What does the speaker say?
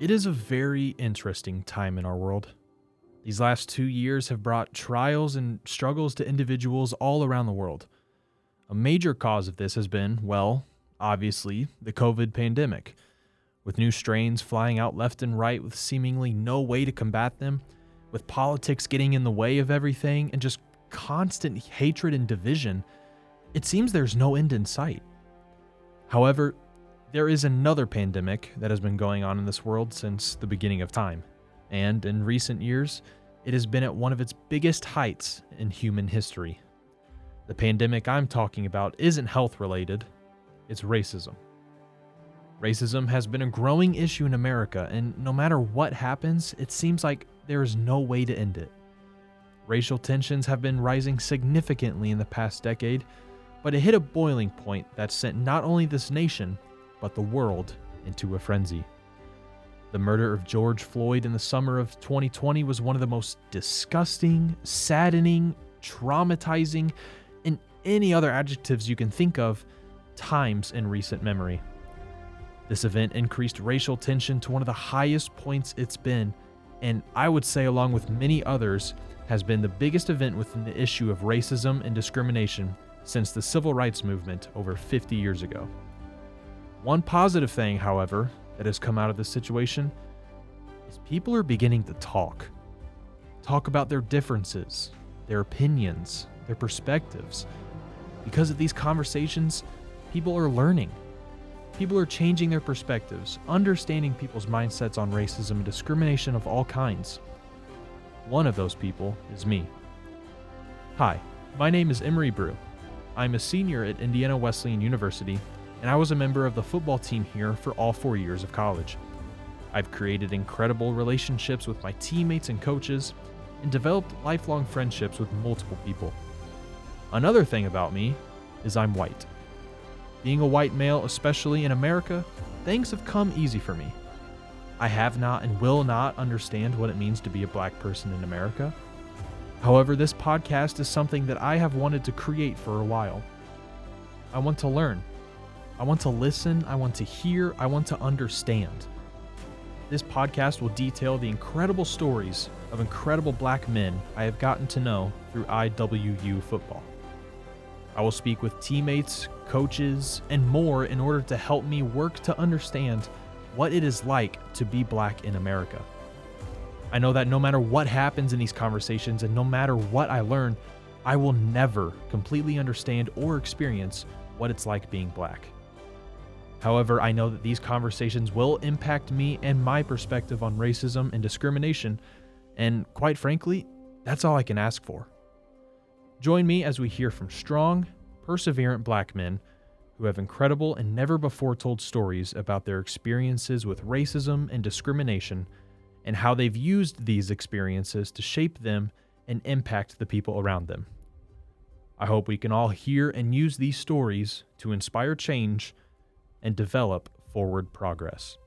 It is a very interesting time in our world. These last two years have brought trials and struggles to individuals all around the world. A major cause of this has been, well, obviously, the COVID pandemic. With new strains flying out left and right with seemingly no way to combat them, with politics getting in the way of everything, and just constant hatred and division, it seems there's no end in sight. However, there is another pandemic that has been going on in this world since the beginning of time, and in recent years, it has been at one of its biggest heights in human history. The pandemic I'm talking about isn't health related, it's racism. Racism has been a growing issue in America, and no matter what happens, it seems like there is no way to end it. Racial tensions have been rising significantly in the past decade, but it hit a boiling point that sent not only this nation, but the world into a frenzy. The murder of George Floyd in the summer of 2020 was one of the most disgusting, saddening, traumatizing, and any other adjectives you can think of times in recent memory. This event increased racial tension to one of the highest points it's been, and I would say, along with many others, has been the biggest event within the issue of racism and discrimination since the civil rights movement over 50 years ago. One positive thing, however, that has come out of this situation is people are beginning to talk. Talk about their differences, their opinions, their perspectives. Because of these conversations, people are learning. People are changing their perspectives, understanding people's mindsets on racism and discrimination of all kinds. One of those people is me. Hi, my name is Emery Brew. I'm a senior at Indiana Wesleyan University and I was a member of the football team here for all four years of college. I've created incredible relationships with my teammates and coaches, and developed lifelong friendships with multiple people. Another thing about me is I'm white. Being a white male, especially in America, things have come easy for me. I have not and will not understand what it means to be a black person in America. However, this podcast is something that I have wanted to create for a while. I want to learn I want to listen, I want to hear, I want to understand. This podcast will detail the incredible stories of incredible black men I have gotten to know through IWU football. I will speak with teammates, coaches, and more in order to help me work to understand what it is like to be black in America. I know that no matter what happens in these conversations and no matter what I learn, I will never completely understand or experience what it's like being black. However, I know that these conversations will impact me and my perspective on racism and discrimination, and quite frankly, that's all I can ask for. Join me as we hear from strong, perseverant black men who have incredible and never before told stories about their experiences with racism and discrimination and how they've used these experiences to shape them and impact the people around them. I hope we can all hear and use these stories to inspire change and develop forward progress.